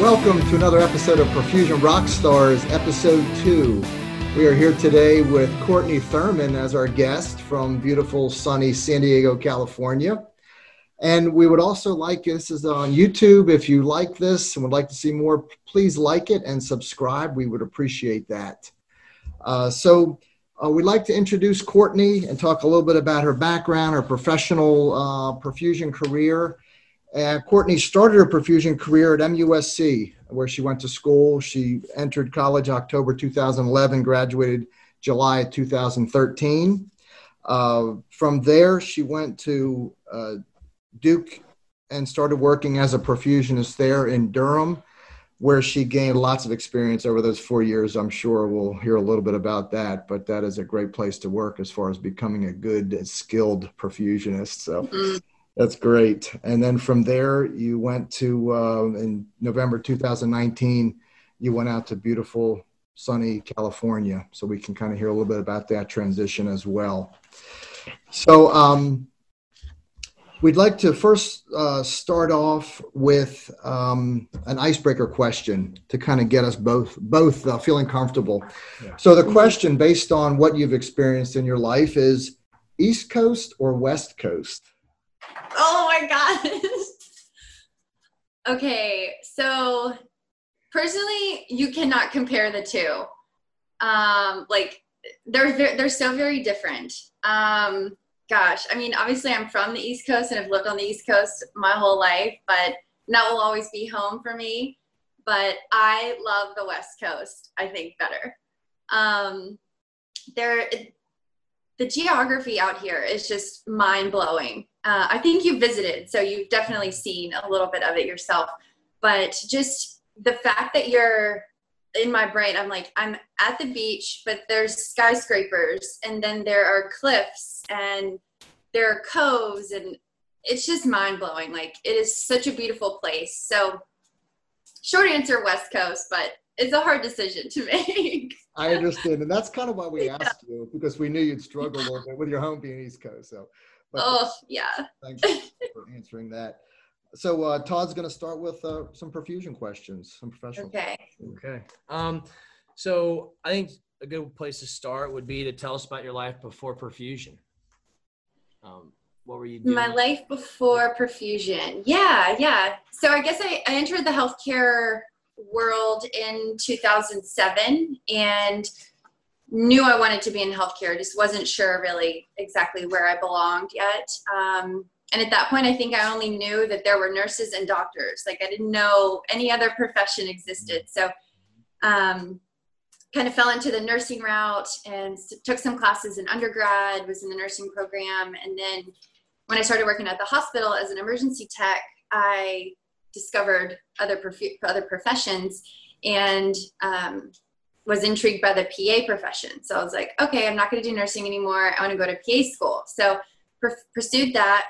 Welcome to another episode of Perfusion Rockstars, episode two. We are here today with Courtney Thurman as our guest from beautiful, sunny San Diego, California. And we would also like this is on YouTube. If you like this and would like to see more, please like it and subscribe. We would appreciate that. Uh, so uh, we'd like to introduce Courtney and talk a little bit about her background, her professional uh, perfusion career. Uh, Courtney started her perfusion career at MUSC, where she went to school. She entered college October 2011, graduated July 2013. Uh, from there, she went to uh, Duke and started working as a perfusionist there in Durham, where she gained lots of experience over those four years. I'm sure we'll hear a little bit about that, but that is a great place to work as far as becoming a good, skilled perfusionist. So. Mm-hmm. That's great. And then from there, you went to, uh, in November 2019, you went out to beautiful, sunny California. So we can kind of hear a little bit about that transition as well. So um, we'd like to first uh, start off with um, an icebreaker question to kind of get us both both uh, feeling comfortable. Yeah. So the question, based on what you've experienced in your life, is East Coast or West Coast? Oh my god. okay, so personally, you cannot compare the two. Um, like they're they're so very different. Um, gosh, I mean, obviously, I'm from the East Coast and I've lived on the East Coast my whole life, but that will always be home for me. But I love the West Coast. I think better. Um, there, the geography out here is just mind blowing. Uh, I think you visited, so you've definitely seen a little bit of it yourself. But just the fact that you're in my brain, I'm like, I'm at the beach, but there's skyscrapers, and then there are cliffs, and there are coves, and it's just mind blowing. Like, it is such a beautiful place. So, short answer, West Coast, but it's a hard decision to make. I understand, and that's kind of why we yeah. asked you because we knew you'd struggle a little bit with your home being East Coast. So, but oh yeah, thanks for answering that. So uh, Todd's going to start with uh, some perfusion questions, some professional. Okay. Okay. Um, so I think a good place to start would be to tell us about your life before perfusion. Um, what were you doing? My life before perfusion. Yeah, yeah. So I guess I, I entered the healthcare world in 2007 and knew I wanted to be in healthcare. Just wasn't sure really exactly where I belonged yet. Um, and at that point, I think I only knew that there were nurses and doctors. Like I didn't know any other profession existed. So, um, kind of fell into the nursing route and took some classes in undergrad. Was in the nursing program, and then when I started working at the hospital as an emergency tech, I discovered other prof- other professions and um, was intrigued by the PA profession. So I was like, okay, I'm not going to do nursing anymore. I want to go to PA school. So pursued that.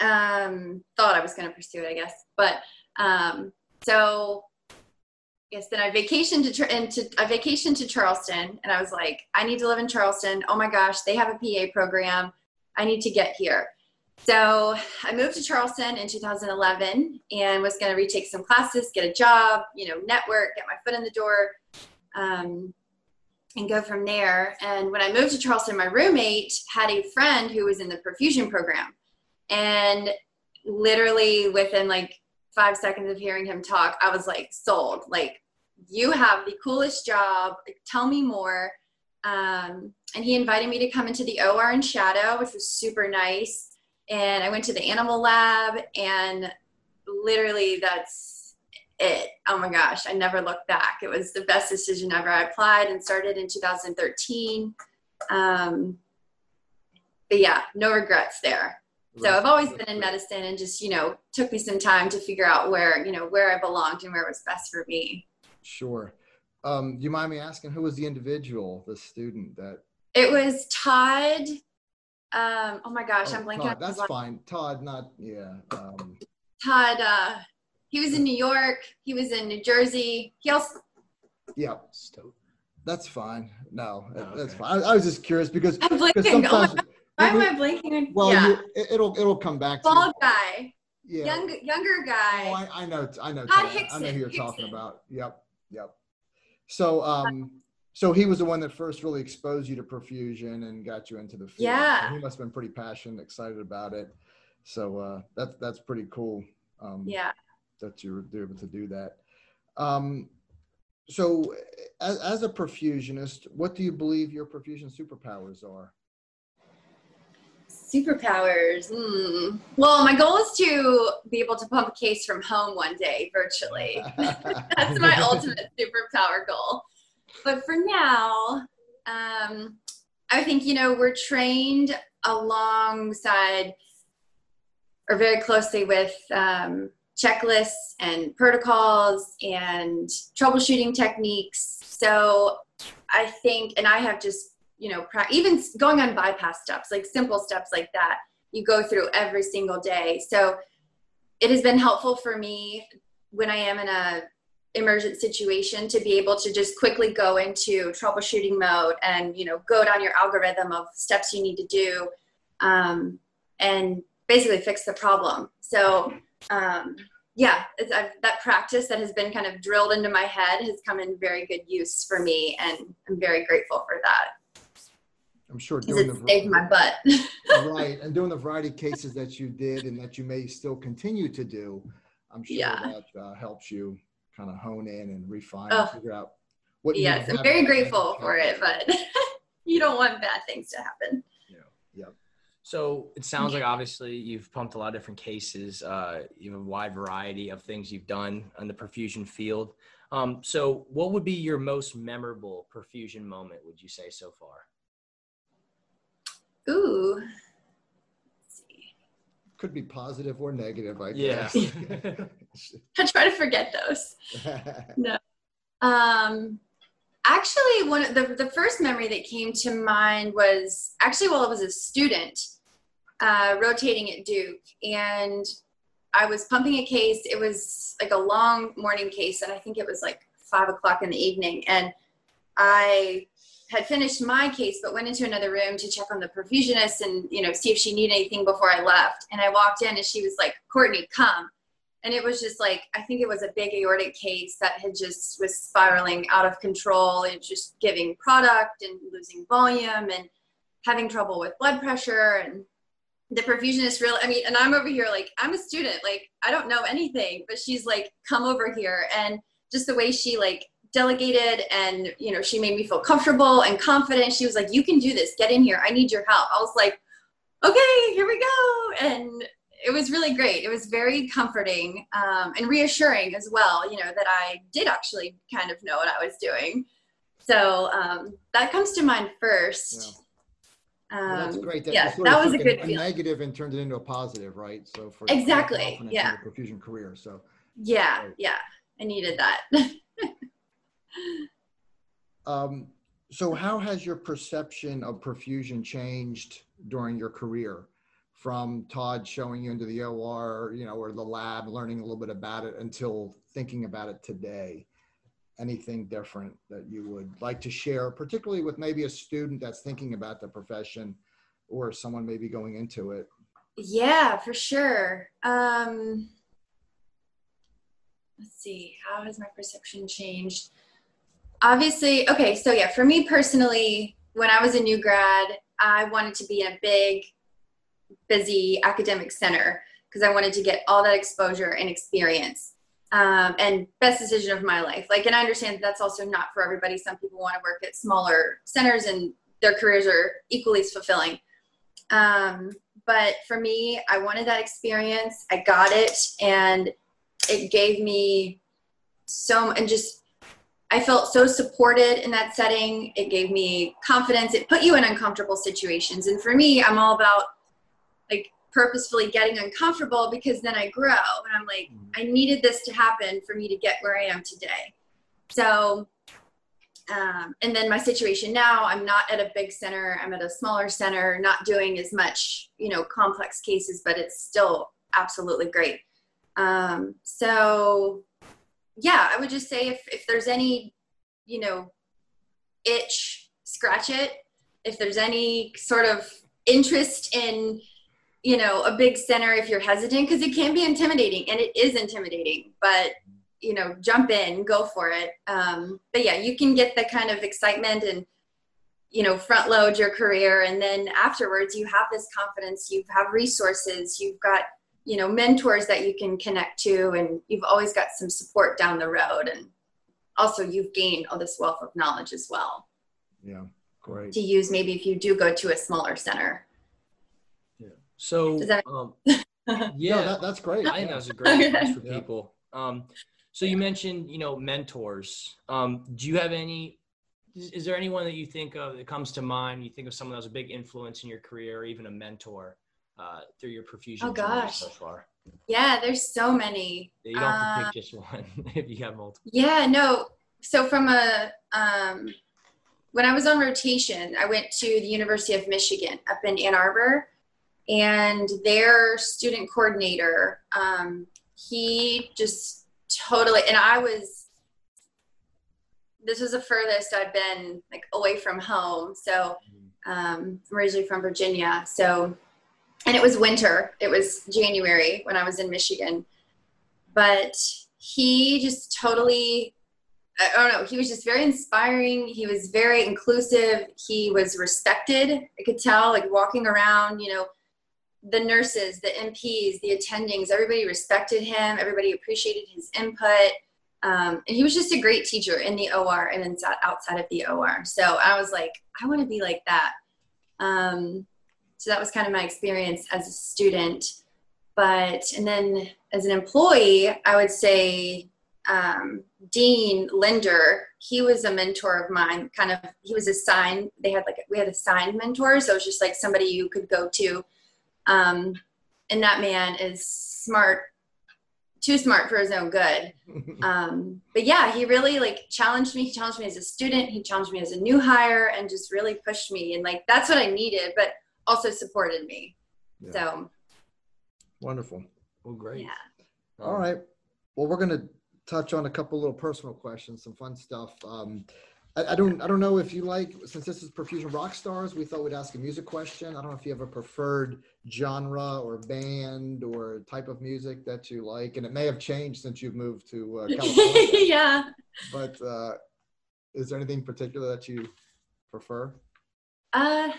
Um, thought I was going to pursue it, I guess. But um, so yes, then I vacationed to into I vacationed to Charleston, and I was like, I need to live in Charleston. Oh my gosh, they have a PA program. I need to get here. So I moved to Charleston in 2011 and was going to retake some classes, get a job, you know, network, get my foot in the door, um, and go from there. And when I moved to Charleston, my roommate had a friend who was in the perfusion program. And literally within like five seconds of hearing him talk, I was like sold. Like, you have the coolest job. Like, tell me more. Um, and he invited me to come into the OR in Shadow, which was super nice and I went to the animal lab and literally that's it. Oh my gosh, I never looked back. It was the best decision ever. I applied and started in 2013. Um, but yeah, no regrets there. So I've always been in medicine and just, you know, took me some time to figure out where, you know, where I belonged and where it was best for me. Sure. Um, do you mind me asking who was the individual, the student that? It was Todd um, oh my gosh, oh, I'm blanking. Todd, that's fine. Todd, not yeah. Um, Todd, uh, he was in New York. He was in New Jersey. He also. Yeah, that's fine. No, oh, that's fine. I, I, was just curious because, I'm blanking. Oh sometimes. Oh why am I blanking? Well, yeah. you, it, will it'll come back. Bald guy. yeah. Young, younger guy. Oh, I, I know. I know. Todd Hickson, I know who you're Hickson. talking about. Yep. Yep. So, um, so he was the one that first really exposed you to perfusion and got you into the field. Yeah. So he must have been pretty passionate, excited about it. So uh, that's that's pretty cool. Um, yeah. That you were able to do that. Um, so, as, as a perfusionist, what do you believe your perfusion superpowers are? Superpowers. Mm. Well, my goal is to be able to pump a case from home one day virtually. That's my ultimate superpower goal. But for now, um, I think, you know, we're trained alongside or very closely with um, checklists and protocols and troubleshooting techniques. So I think, and I have just, you know, even going on bypass steps, like simple steps like that, you go through every single day. So it has been helpful for me when I am in a emergent situation to be able to just quickly go into troubleshooting mode and you know go down your algorithm of steps you need to do um, and basically fix the problem so um, yeah, that practice that has been kind of drilled into my head has come in very good use for me, and I'm very grateful for that. I'm sure doing it the saved my butt. right, and doing the variety of cases that you did and that you may still continue to do, I'm sure yeah. that uh, helps you kind of hone in and refine oh. and figure out what. Yes, I'm very grateful for it, but you don't want bad things to happen. Yeah. Yep. So it sounds like obviously you've pumped a lot of different cases. Uh, you have a wide variety of things you've done in the perfusion field. Um, so what would be your most memorable perfusion moment, would you say so far? Ooh. Could be positive or negative, I guess. Yeah. I try to forget those. no. Um, actually, one of the, the first memory that came to mind was actually while I was a student uh, rotating at Duke, and I was pumping a case. It was like a long morning case, and I think it was like five o'clock in the evening. And I had finished my case, but went into another room to check on the perfusionist and you know see if she needed anything before I left. And I walked in, and she was like, "Courtney, come." And it was just like I think it was a big aortic case that had just was spiraling out of control and just giving product and losing volume and having trouble with blood pressure and the perfusionist really i mean and i'm over here like i'm a student like i don't know anything but she's like come over here and just the way she like delegated and you know she made me feel comfortable and confident. She was like you can do this. Get in here. I need your help. I was like okay here we go. And it was really great. It was very comforting um, and reassuring as well you know that i did actually kind of know what i was doing. So um, that comes to mind first. Yeah. Well, that's um, great. That yeah, that was a good a negative and turned it into a positive, right? So for exactly, yeah, perfusion career. So. Yeah, yeah, I needed that. um, so how has your perception of perfusion changed during your career? From Todd showing you into the OR, you know, or the lab, learning a little bit about it, until thinking about it today anything different that you would like to share, particularly with maybe a student that's thinking about the profession or someone maybe going into it? Yeah, for sure. Um, let's see, how has my perception changed? Obviously, okay, so yeah, for me personally, when I was a new grad, I wanted to be in a big, busy academic center because I wanted to get all that exposure and experience um, and best decision of my life. Like, and I understand that that's also not for everybody. Some people want to work at smaller centers and their careers are equally as fulfilling. Um, but for me, I wanted that experience. I got it, and it gave me so and just I felt so supported in that setting. It gave me confidence. It put you in uncomfortable situations, and for me, I'm all about like purposefully getting uncomfortable because then I grow and I'm like, mm-hmm. I needed this to happen for me to get where I am today. So, um, and then my situation now, I'm not at a big center. I'm at a smaller center, not doing as much, you know, complex cases, but it's still absolutely great. Um, so, yeah, I would just say if, if there's any, you know, itch, scratch it. If there's any sort of interest in you know, a big center if you're hesitant because it can be intimidating and it is intimidating, but you know, jump in, go for it. Um, but yeah, you can get the kind of excitement and you know front load your career and then afterwards you have this confidence you have resources you've got you know mentors that you can connect to and you've always got some support down the road and also you've gained all this wealth of knowledge as well. Yeah great. To use maybe if you do go to a smaller center. Yeah. So that- um, yeah. No, that, that's great. I think that was a great advice for people. Um, so you mentioned you know mentors. Um, do you have any is there anyone that you think of that comes to mind? You think of someone that was a big influence in your career or even a mentor uh, through your perfusion oh gosh. so far. Yeah there's so many. You don't have to pick uh, just one if you have multiple. Yeah no. So from a um, when i was on rotation i went to the university of michigan up in ann arbor and their student coordinator um, he just totally and i was this was the furthest I'd been like away from home. So um, I'm originally from Virginia. So, and it was winter. It was January when I was in Michigan. But he just totally, I don't know, he was just very inspiring. He was very inclusive. He was respected. I could tell, like walking around, you know, the nurses, the NPs, the attendings, everybody respected him. Everybody appreciated his input um, and he was just a great teacher in the OR and then outside of the OR. So I was like, I want to be like that. Um, so that was kind of my experience as a student. But, and then as an employee, I would say um, Dean Linder, he was a mentor of mine. Kind of, he was assigned, they had like, we had assigned mentors. So it was just like somebody you could go to. Um, and that man is smart too smart for his own good. Um, but yeah, he really like challenged me. He challenged me as a student. He challenged me as a new hire and just really pushed me. And like, that's what I needed, but also supported me. Yeah. So wonderful. Well, great. Yeah. All right. Well, we're going to touch on a couple little personal questions, some fun stuff. Um, I, I, don't I don't know if you like since this is Perfusion Rock Stars, we thought we'd ask a music question. I don't know if you have a preferred genre or band or type of music that you like, and it may have changed since you've moved to uh, California. yeah. But uh, is there anything particular that you prefer? Uh,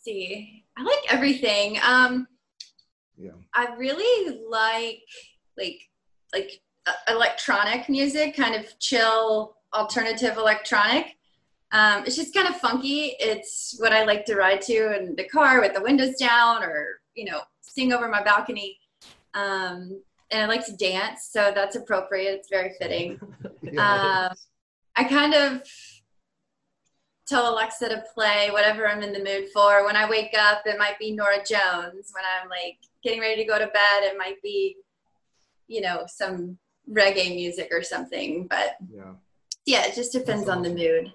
see, I like everything. Um, yeah. I really like like like uh, electronic music, kind of chill alternative electronic. Um, it's just kind of funky. It's what I like to ride to in the car with the windows down or, you know, sing over my balcony. Um, and I like to dance, so that's appropriate. It's very fitting. yeah, um, I kind of tell Alexa to play whatever I'm in the mood for. When I wake up, it might be Norah Jones. When I'm like getting ready to go to bed, it might be, you know, some reggae music or something. But yeah, yeah, it just depends awesome. on the mood.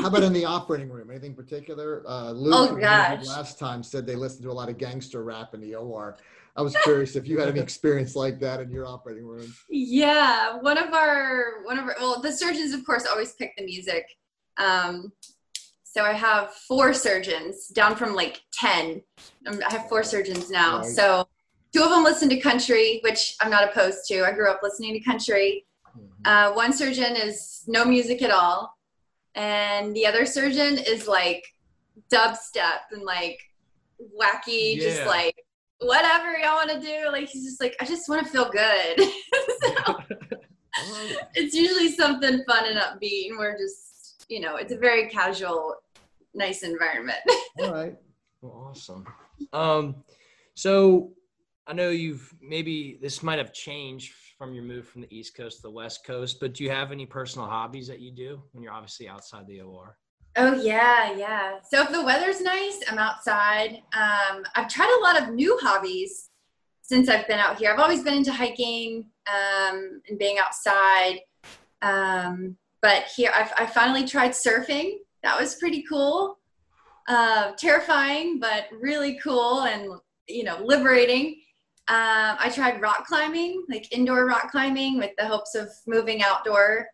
How about in the operating room? Anything particular? Uh, Luke, oh, gosh. last time said they listened to a lot of gangster rap in the OR. I was curious if you had any experience like that in your operating room. Yeah, one of our one of our well, the surgeons of course always pick the music. Um, so I have four surgeons down from like ten. Um, I have four surgeons now. Right. So two of them listen to country, which I'm not opposed to. I grew up listening to country. Mm-hmm. Uh, one surgeon is no music at all and the other surgeon is like dubstep and like wacky, yeah. just like whatever y'all want to do. Like he's just like, I just want to feel good. so, it's usually something fun and upbeat, and we're just, you know, it's a very casual, nice environment. All right. Well, awesome. Um, so I know you've maybe this might have changed from your move from the East Coast to the West Coast, but do you have any personal hobbies that you do when you're obviously outside the OR? Oh yeah, yeah. So if the weather's nice, I'm outside. Um, I've tried a lot of new hobbies since I've been out here. I've always been into hiking um, and being outside, um, but here I've, I finally tried surfing. That was pretty cool. Uh, terrifying, but really cool and you know liberating. Um, I tried rock climbing, like indoor rock climbing, with the hopes of moving outdoor.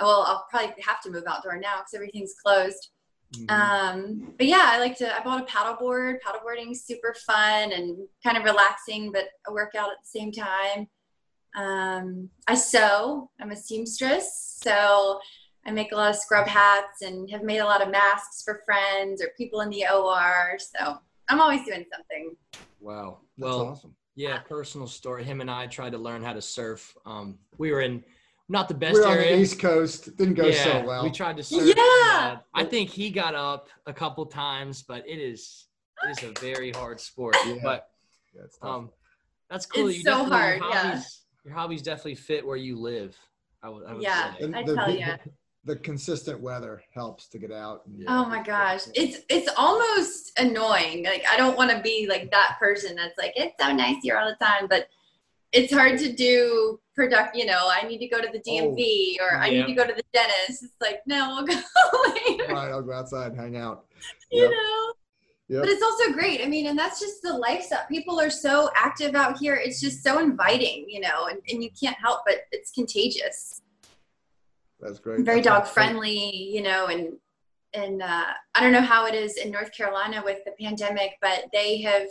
Well, I'll probably have to move outdoor now because everything's closed. Mhm. Um, but yeah, I like to. I bought a paddleboard. Paddleboarding's super fun and kind of relaxing, but a workout at the same time. Um, I sew. I'm a seamstress, so I make a lot of scrub hats and have made a lot of masks for friends or people in the OR. So I'm always doing something. Wow. That's Well, awesome. yeah, personal story. Him and I tried to learn how to surf. Um, we were in not the best We're on the East Coast. Didn't go yeah, so well. we tried to surf. Yeah. I think he got up a couple times, but it is it is a very hard sport. Yeah. But Yeah, it's tough. um, that's cool. It's You so hard, Your yeah. Hobbies, your hobbies definitely fit where you live. I would. I would Yeah. say. I the- tell ya. the consistent weather helps to get out. and- Yeah. Oh my gosh. It's it's almost annoying. Like I don't want to be like that person that's like, it's so nice here all the time, but it's hard to do product, you know, I need to go to the oh, DMV or I Yeah. need to go to the dentist. It's like, no, we'll go later. Right, I'll go outside and hang out. You Yep. know? Yep. But it's also great. I mean, and that's just the lifestyle. People are so active out here. It's just so inviting, you know, and, and you can't help but it's contagious. That's great. very That's- dog friendly, you know, and and uh, I don't know how it is in North Carolina with the pandemic, but they have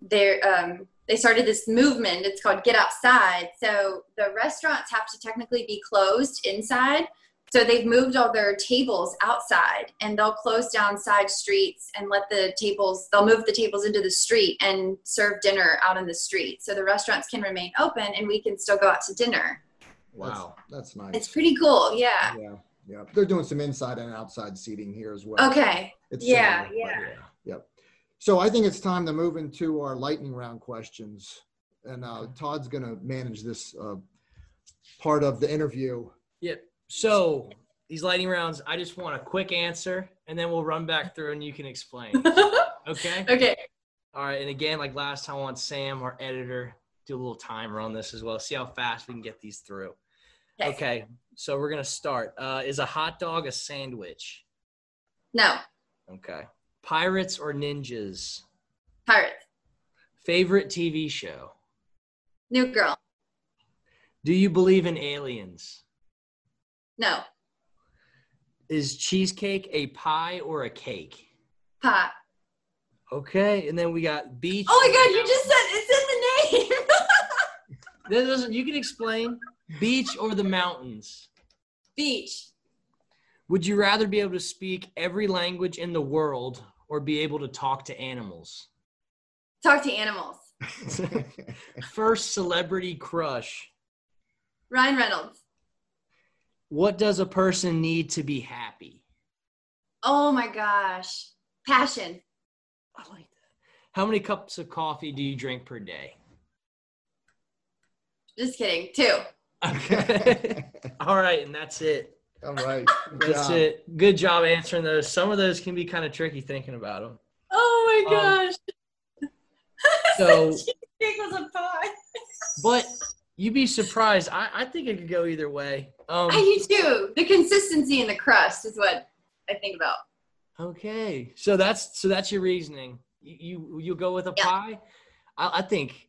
they um, they started this movement. It's called Get Outside. So the restaurants have to technically be closed inside. So they've moved all their tables outside, and they'll close down side streets and let the tables. They'll move the tables into the street and serve dinner out in the street. So the restaurants can remain open, and we can still go out to dinner. Wow. That's, that's nice. It's pretty cool. Yeah. Yeah, yeah. They're doing some inside and outside seating here as well. Okay. It's Yeah, similar, but- yeah. Yep. So I think it's time to move into our lightning round questions, and uh, Todd's going to manage this uh, part of the interview. Yep. So these lightning rounds, I just want a quick answer, and then we'll run back through and you can explain. Okay. okay. All right. And again, like last time, I want Sam, our editor, do a little timer on this as well. See how fast we can get these through. Okay. Okay. So we're gonna start. Uh, is a hot dog a sandwich? No. Okay. Pirates or ninjas? Pirates. Favorite TV show? New girl. Do you believe in aliens? No. Is cheesecake a pie or a cake? Pie. Okay, and then we got beach. Oh my god, you just said it's in the name. That doesn't. You can explain. Beach or the mountains? Beach. Would you rather be able to speak every language in the world or be able to talk to animals? Talk to animals. First celebrity crush. Ryan Reynolds. What does a person need to be happy? Oh my gosh. Passion. I like that. How many cups of coffee do you drink per day? Just kidding. Two. Okay. All right, and that's it. All right. Good That's job. it. Good job answering those. Some of those can be kind of tricky thinking about them. Oh my Um, gosh. So, Cheesecake was a pie. but you'd be surprised. I, I think it could go either way. Um, I do too. The consistency in the crust is what I think about. okay, so that's so that's your reasoning. You you you'll go with a Yeah. pie. I, I think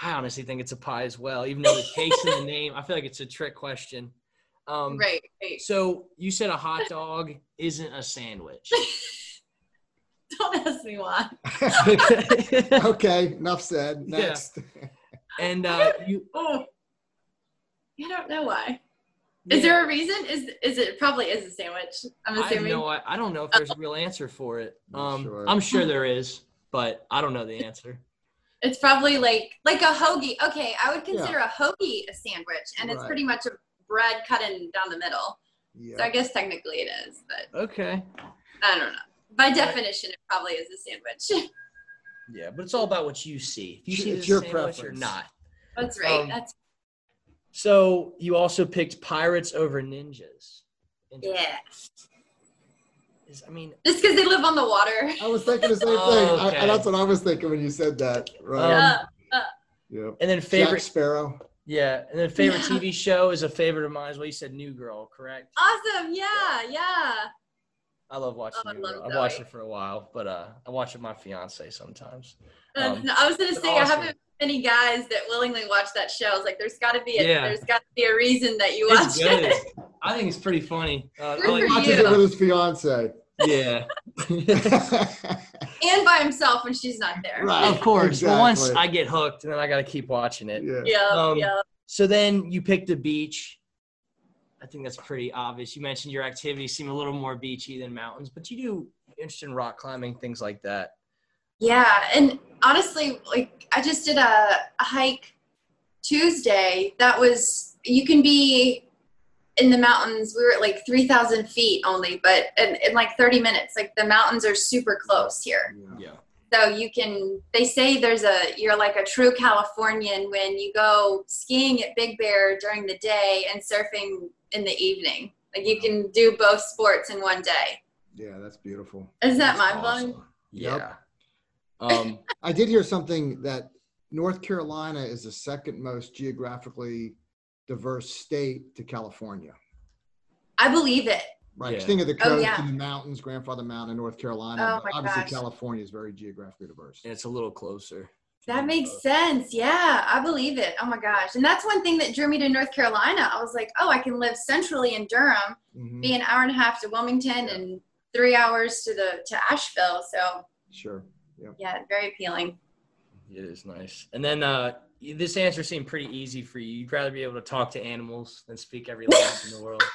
I honestly think it's a pie as well, even though the cake's in the name. I feel like it's a trick question. Um, right, right. So you said a hot dog isn't a sandwich. Don't ask me why. okay, enough said. Yeah. Next. and uh, you Oh. I don't know why. Is there a reason? Is is it probably is a sandwich? I'm I have assuming. no, I, I don't know if there's a real answer for it. Um, sure. I'm sure there is, but I don't know the answer. It's probably like like a hoagie. Okay, I would consider a hoagie a sandwich, and it's pretty much a bread cut in down the middle. Yeah. So I guess technically it is, but Okay. I don't know. By definition, it probably is a sandwich. Yeah, but it's all about what you see. If you see it's your your sandwich preference. or not. That's right. Um, That's So you also picked pirates over ninjas. yeah. Is- I mean, Just because they live on the water. I was thinking the same Oh, thing. I, that's what I was thinking when you said that. Right. Um, Yeah. and then Jack favorite, Sparrow. yeah, and then favorite Yeah. TV show is a favorite of mine as well. You said New Girl, correct? Awesome. Yeah. Yeah. I love watching Oh, I New love I've watched it for a while, but uh, I watch it with my fiance sometimes. Um, no, I was gonna it's say I haven't any guys that willingly watch that show. I was like, there's got to be a Yeah. there's got to be a reason that you watch It's good. it. I think it's pretty funny. Uh, Good I like- Watches it with his fiance. Yeah. and by himself when she's not there. Right. of course. Well, once I get hooked, then I got to keep watching it. yeah. Yeah, Um, yeah. So then you pick the beach. I think that's pretty obvious. You mentioned your activities seem a little more beachy than mountains, but you do interested in rock climbing, things like that. Yeah, and honestly, like I just did a, a hike Tuesday. That was you can be in the mountains. We were at like three thousand feet only, but in, in like thirty minutes. Like the mountains are super close here, Yeah. so you can. They say there's a you're like a true Californian when you go skiing at Big Bear during the day and surfing in the evening. Like you can do both sports in one day. Yeah, that's beautiful. Isn't that That's mind blowing? awesome. Yeah. Yep. Um, I did hear something that North Carolina is the second most geographically diverse state to California. I believe it. Right. Yeah. Think of the Oh, coast yeah. and the mountains, Grandfather Mountain North Carolina. Oh, but my obviously, gosh. California is very geographically diverse. and it's a little closer. That makes sense. Yeah, I believe it. Oh my gosh. And that's one thing that drew me to North Carolina. I was like, oh, I can live centrally in Durham, Mhm. be an hour and a half to Wilmington and three hours to the to Asheville. So Sure. Yep. yeah, very appealing. It is nice. And then uh, this answer seemed pretty easy for you. You'd rather be able to talk to animals than speak every language in the world.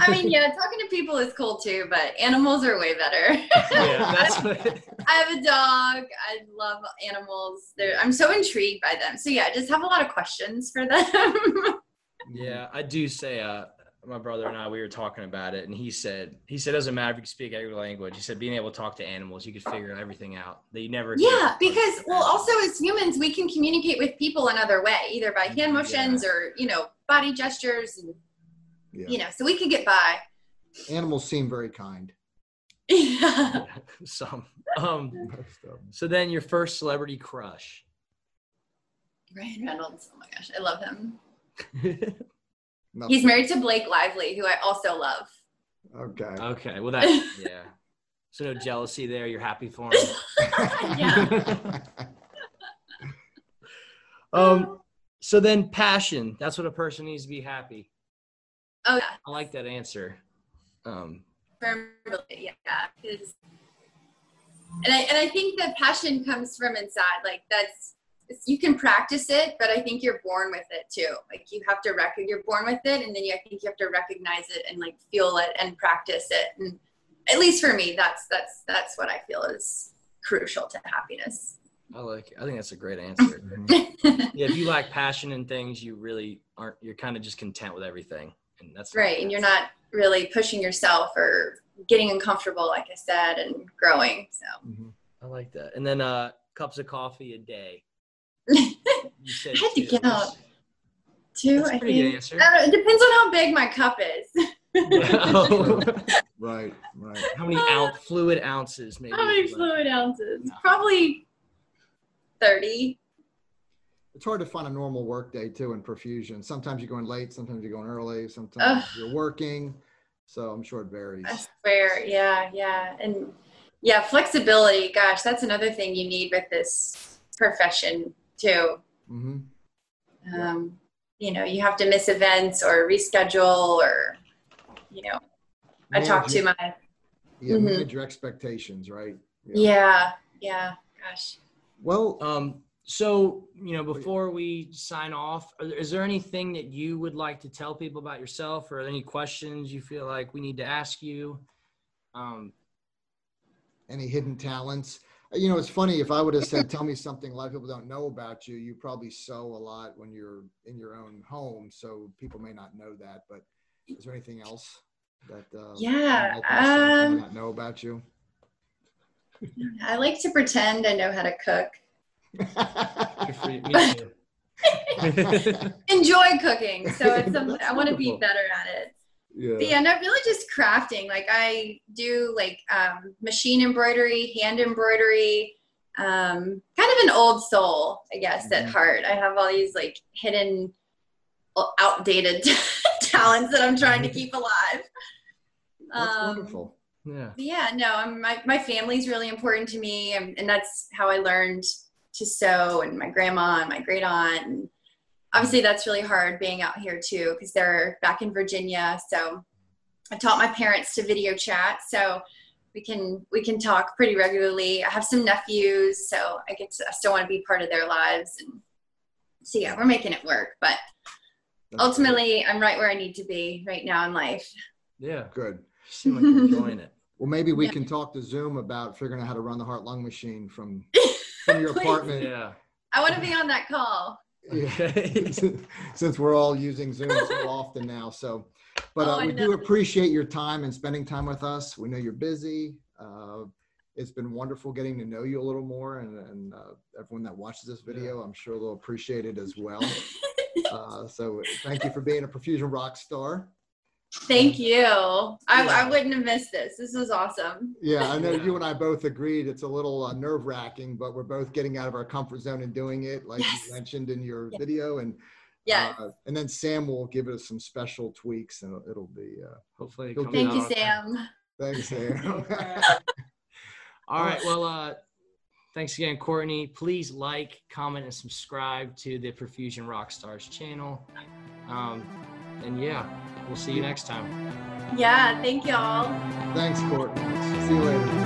I mean, yeah, talking to people is cool too, but animals are way better. yeah, that's what. I have a dog. I love animals. They're, I'm so intrigued by them. So yeah, I just have a lot of questions for them. Yeah, I do say. Uh, my brother and I we were talking about it, and he said he said it doesn't matter if you speak every language. He said being able to talk to animals, you could figure everything out that you never. Yeah, because well, also as humans, we can communicate with people another way, either by hand motions or you know body gestures, and Yeah. you know, so we could get by. Animals seem very kind. Yeah. some. Um, Most of them. so then your first celebrity crush. Ryan Reynolds. Oh my gosh, I love him. He's married to Blake Lively, who I also love. Okay. okay, well that yeah. So no jealousy there. You're happy for him. Yeah. Um. So then passion. That's what a person needs to be happy. Oh yeah, I like that answer. Um. Firmly, yeah. 'cause- and I and I think that passion comes from inside. Like that's it's- you can practice it, but I think you're born with it too. Like you have to rec- you're born with it, and then you, I think you have to recognize it and like feel it and practice it. And at least for me, that's that's that's what I feel is crucial to happiness. I like. It. I think that's a great answer. Yeah. If you lack passion in things, you really aren't. You're kind of just content with everything, and that's right, and you're not really pushing yourself or getting uncomfortable, like I said, and growing. So. Mhm. I like that. And then uh, cups of coffee a day. You said I had to two. get out. Two, That's a I pretty good think. answer. I don't it depends on how big my cup is. Yeah. Right. Right. How many ounce fluid ounces maybe? how many is like- fluid ounces? No. Probably 30. It's hard to find a normal work day too in perfusion. Sometimes you're going late, sometimes you're going early, sometimes Ugh. you're working. So I'm sure it varies. I swear. Yeah, yeah. And yeah, flexibility. Gosh, that's another thing you need with this profession too. hmm Um, you know, you have to miss events or reschedule or, you know, I talk to my, Yeah, Mhm. manage your expectations, right? yeah, yeah. Gosh. Well, Um, so, you know, before we sign off, are there- is there anything that you would like to tell people about yourself or any questions you feel like we need to ask you? Um, any hidden talents? Uh, You know, it's funny. If I would have said, "Tell me something a lot of people don't know about you," you probably sew a lot when you're in your own home, so people may not know that. But is there anything else that uh, Yeah, you um, not know about you? I like to pretend I know how to cook. Good for you. Me too. Enjoy cooking. So it's something I want to be better at it. yeah. But yeah, no, really just crafting. Like I do like um, machine embroidery, hand embroidery, um, kind of an old soul, I guess, at Mhm. heart. I have all these like hidden, outdated talents that I'm trying to keep alive. That's Um, wonderful. yeah. yeah, no, I'm, my, my family's really important to me. And, and that's how I learned to sew and my grandma and my great aunt. And obviously that's really hard being out here too, because they're back in Virginia. So I taught my parents to video chat, so we can we can talk pretty regularly. I have some nephews, so I get to, I still want to be part of their lives, and so yeah, we're making it work. But That's ultimately, I'm right where I need to be right now in life. Yeah. good. You seem like you're enjoying it. Well, maybe we Yeah. can talk to Zoom about figuring out how to run the heart lung machine from from your apartment. Yeah. I want to be on that call. Yeah. Okay. Since we're all using Zoom so often now, so. But Oh, uh, I we do appreciate your time and spending time with us. We know you're busy. Uh, it's been wonderful getting to know you a little more, and, and uh, everyone that watches this video, I'm sure they'll appreciate it as well. Uh, so thank you for being a perfusion rock star. Thank you. I, Yeah. I wouldn't have missed this. This was awesome. Yeah, I know you and I both agreed it's a little uh, nerve wracking, but we're both getting out of our comfort zone and doing it, like Yes. you mentioned in your Yeah. video. And yeah, uh, and then Sam will give us some special tweaks, and it'll, it'll be. Uh, Hopefully. it Thank Thank out you. Sam. thanks, Sam. All right. Well, uh, thanks again, Courtney. Please like, comment, and subscribe to the Perfusion Rockstars channel. Um, and yeah, we'll see you next time. Yeah. Thank y'all. thanks, Courtney. See you later.